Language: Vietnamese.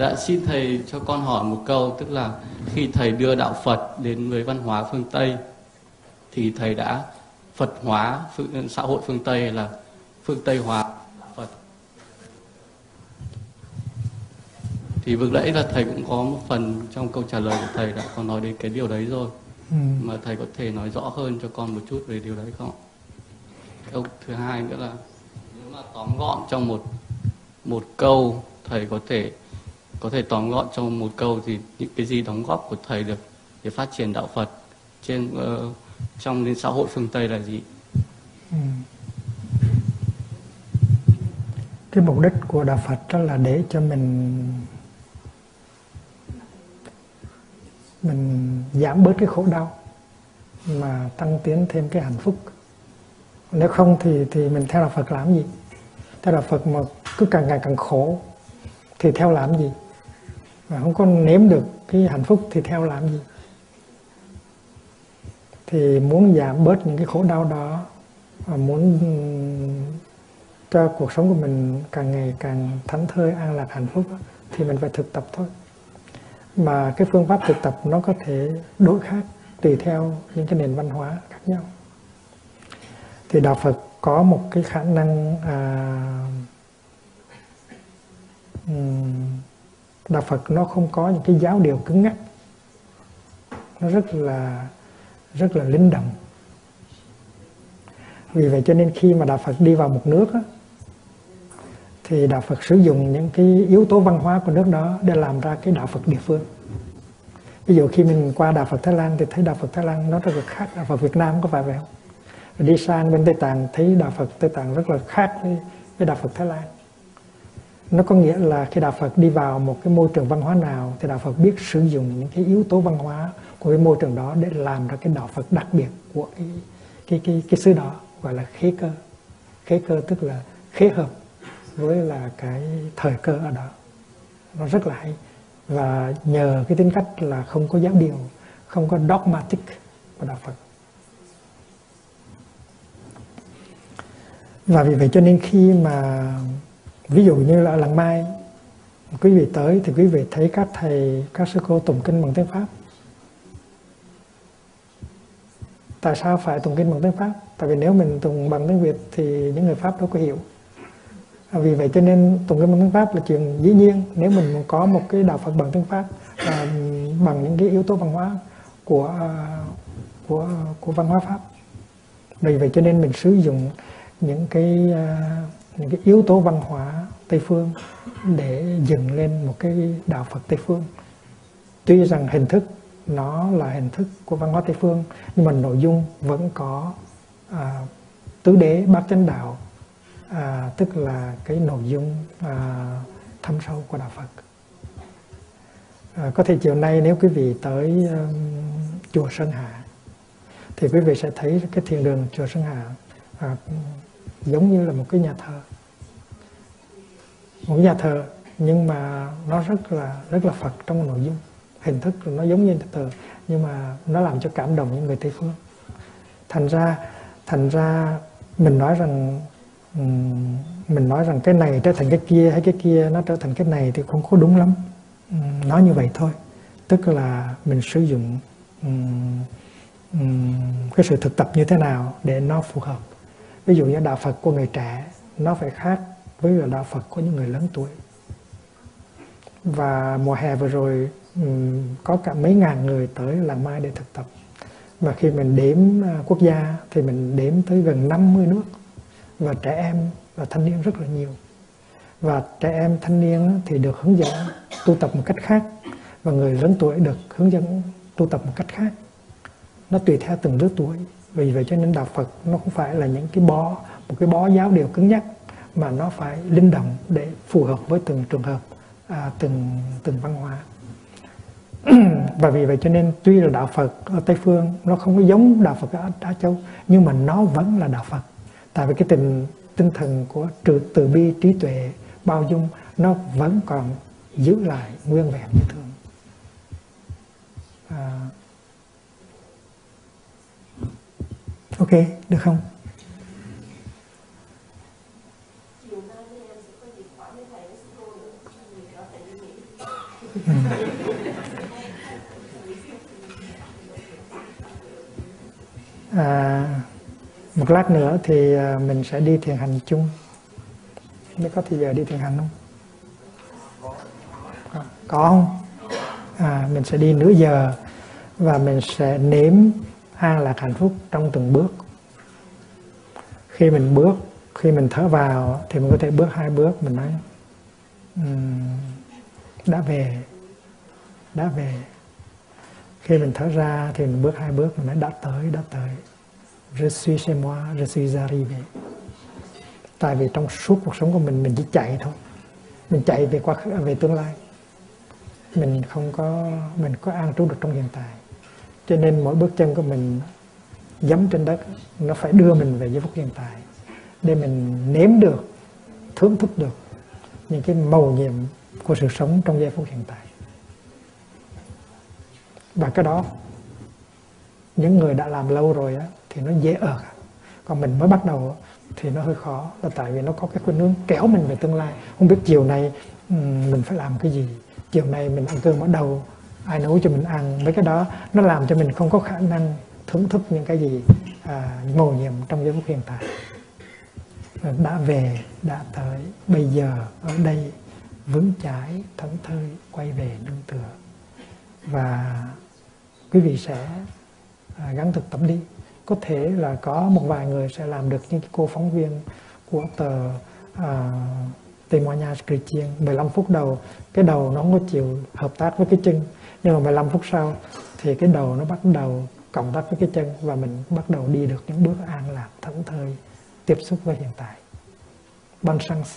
Dạ xin thầy cho con hỏi một câu tức là khi thầy đưa đạo Phật đến với văn hóa phương Tây thì thầy đã Phật hóa phương, xã hội phương Tây là phương Tây hóa Phật. Thì vừa nãy là thầy cũng có một phần trong câu trả lời của thầy đã có nói đến cái điều đấy rồi. Ừ. Mà thầy có thể nói rõ hơn cho con một chút về điều đấy không? Câu thứ hai nữa là nếu mà tóm gọn trong một một câu thầy có thể có thể tóm gọn trong một câu thì những cái gì đóng góp của thầy được để phát triển đạo Phật trên uh, trong đến xã hội phương Tây là gì? Ừ. Cái mục đích của đạo Phật đó là để cho mình mình giảm bớt cái khổ đau mà tăng tiến thêm cái hạnh phúc. Nếu không thì thì mình theo đạo Phật làm gì? Theo đạo Phật mà cứ càng ngày càng khổ thì theo làm gì? Mà không có nếm được cái hạnh phúc thì theo làm gì? Thì muốn giảm bớt những cái khổ đau đó và muốn cho cuộc sống của mình càng ngày càng thảnh thơi an lạc hạnh phúc thì mình phải thực tập thôi. Mà cái phương pháp thực tập nó có thể đổi khác tùy theo những cái nền văn hóa khác nhau. Thì đạo Phật có một cái khả năng à, um, đạo Phật nó không có những cái giáo điều cứng ngắc nó rất là rất là linh động. Vì vậy cho nên khi mà đạo Phật đi vào một nước á, thì đạo Phật sử dụng những cái yếu tố văn hóa của nước đó để làm ra cái đạo Phật địa phương. Ví dụ khi mình qua đạo Phật Thái Lan thì thấy đạo Phật Thái Lan nó rất là khác đạo Phật Việt Nam có phải vậy không? Rồi đi sang bên Tây Tạng thấy đạo Phật Tây Tạng rất là khác với, với đạo Phật Thái Lan nó có nghĩa là khi đạo Phật đi vào một cái môi trường văn hóa nào thì đạo Phật biết sử dụng những cái yếu tố văn hóa của cái môi trường đó để làm ra cái đạo Phật đặc biệt của cái cái cái cái xứ đó, gọi là khế cơ. Khế cơ tức là khế hợp với là cái thời cơ ở đó. Nó rất là hay. Và nhờ cái tính cách là không có giáo điều, không có dogmatic của đạo Phật. Và vì vậy cho nên khi mà ví dụ như là làng mai quý vị tới thì quý vị thấy các thầy các sư cô tụng kinh bằng tiếng pháp. Tại sao phải tụng kinh bằng tiếng pháp? Tại vì nếu mình tụng bằng tiếng việt thì những người pháp đâu có hiểu. À, vì vậy cho nên tụng kinh bằng tiếng pháp là chuyện dĩ nhiên. Nếu mình có một cái đạo phật bằng tiếng pháp à, bằng những cái yếu tố văn hóa của à, của của văn hóa pháp. Vì vậy cho nên mình sử dụng những cái à, những cái yếu tố văn hóa Tây phương để dựng lên một cái đạo Phật Tây phương. Tuy rằng hình thức nó là hình thức của văn hóa Tây phương nhưng mà nội dung vẫn có à, tứ đế bát chánh đạo à, tức là cái nội dung à, thâm sâu của đạo Phật. À, có thể chiều nay nếu quý vị tới um, chùa Sơn Hà thì quý vị sẽ thấy cái thiền đường chùa Sơn Hà à, giống như là một cái nhà thờ. Một cái nhà thờ, nhưng mà nó rất là rất là Phật trong nội dung. Hình thức nó giống như nhà thờ, nhưng mà nó làm cho cảm động những người Tây phương. Thành ra thành ra mình nói rằng mình nói rằng cái này trở thành cái kia hay cái kia, nó trở thành cái này thì không có đúng lắm. Nói như vậy thôi. Tức là mình sử dụng cái sự thực tập như thế nào để nó phù hợp ví dụ như đạo Phật của người trẻ, nó phải khác với đạo Phật của những người lớn tuổi. Và mùa hè vừa rồi có cả mấy ngàn người tới làng mai để thực tập. Và khi mình đếm à, quốc gia thì mình đếm tới gần 50 nước. Và trẻ em và thanh niên rất là nhiều. Và trẻ em, thanh niên thì được hướng dẫn tu tập một cách khác. Và người lớn tuổi được hướng dẫn tu tập một cách khác nó tùy theo từng lứa tuổi. Vì vậy cho nên đạo Phật nó không phải là những cái bó một cái bó giáo điều cứng nhắc mà nó phải linh động để phù hợp với từng trường hợp à, từng từng văn hóa. Và vì vậy cho nên tuy là đạo Phật ở Tây phương nó không có giống đạo Phật ở Á Châu nhưng mà nó vẫn là đạo Phật. Tại vì cái tình tinh thần của từ, từ bi trí tuệ bao dung nó vẫn còn giữ lại nguyên vẹn như thường à, ok được không? Ừ. à, một lát nữa thì à, mình sẽ đi thiền hành chung. Mới có thì giờ đi thiền hành không? À, có không? À, mình sẽ đi nửa giờ và mình sẽ nếm an lạc hạnh phúc trong từng bước. Khi mình bước khi mình thở vào thì mình có thể bước hai bước mình nói um, đã về đã về. Khi mình thở ra thì mình bước hai bước mình nói đã tới đã tới. Je suis chez moi je suis arrivé. Tại vì trong suốt cuộc sống của mình mình chỉ chạy thôi. Mình chạy về quá khứ về tương lai. Mình không có mình có an trú được trong hiện tại cho nên mỗi bước chân của mình dẫm trên đất nó phải đưa mình về giây phút hiện tại để mình nếm được thưởng thức được những cái màu nhiệm của sự sống trong giây phút hiện tại. Và cái đó những người đã làm lâu rồi á, thì nó dễ ở. Còn mình mới bắt đầu thì nó hơi khó. Là tại vì nó có cái khuynh hướng kéo mình về tương lai. Không biết chiều nay mình phải làm cái gì. Chiều nay mình ăn cơm ở đâu ai nấu cho mình ăn mấy cái đó nó làm cho mình không có khả năng thưởng thức những cái gì à, mầu nhiệm trong giây phút hiện tại. Đã về đã tới bây giờ ở đây vững chãi thẫn thơi quay về nương tựa. Và quý vị sẽ à, gắn thực tập đi. Có thể là có một vài người sẽ làm được như cái cô phóng viên của tờ à, Témoignage Chrétien 15 phút đầu, cái đầu nó không có chịu hợp tác với cái chân. Nhưng mà 15 phút sau thì cái đầu nó bắt đầu cộng tác với cái chân và mình bắt đầu đi được những bước an lạc thẫn thơi, tiếp xúc với hiện tại. Bon chance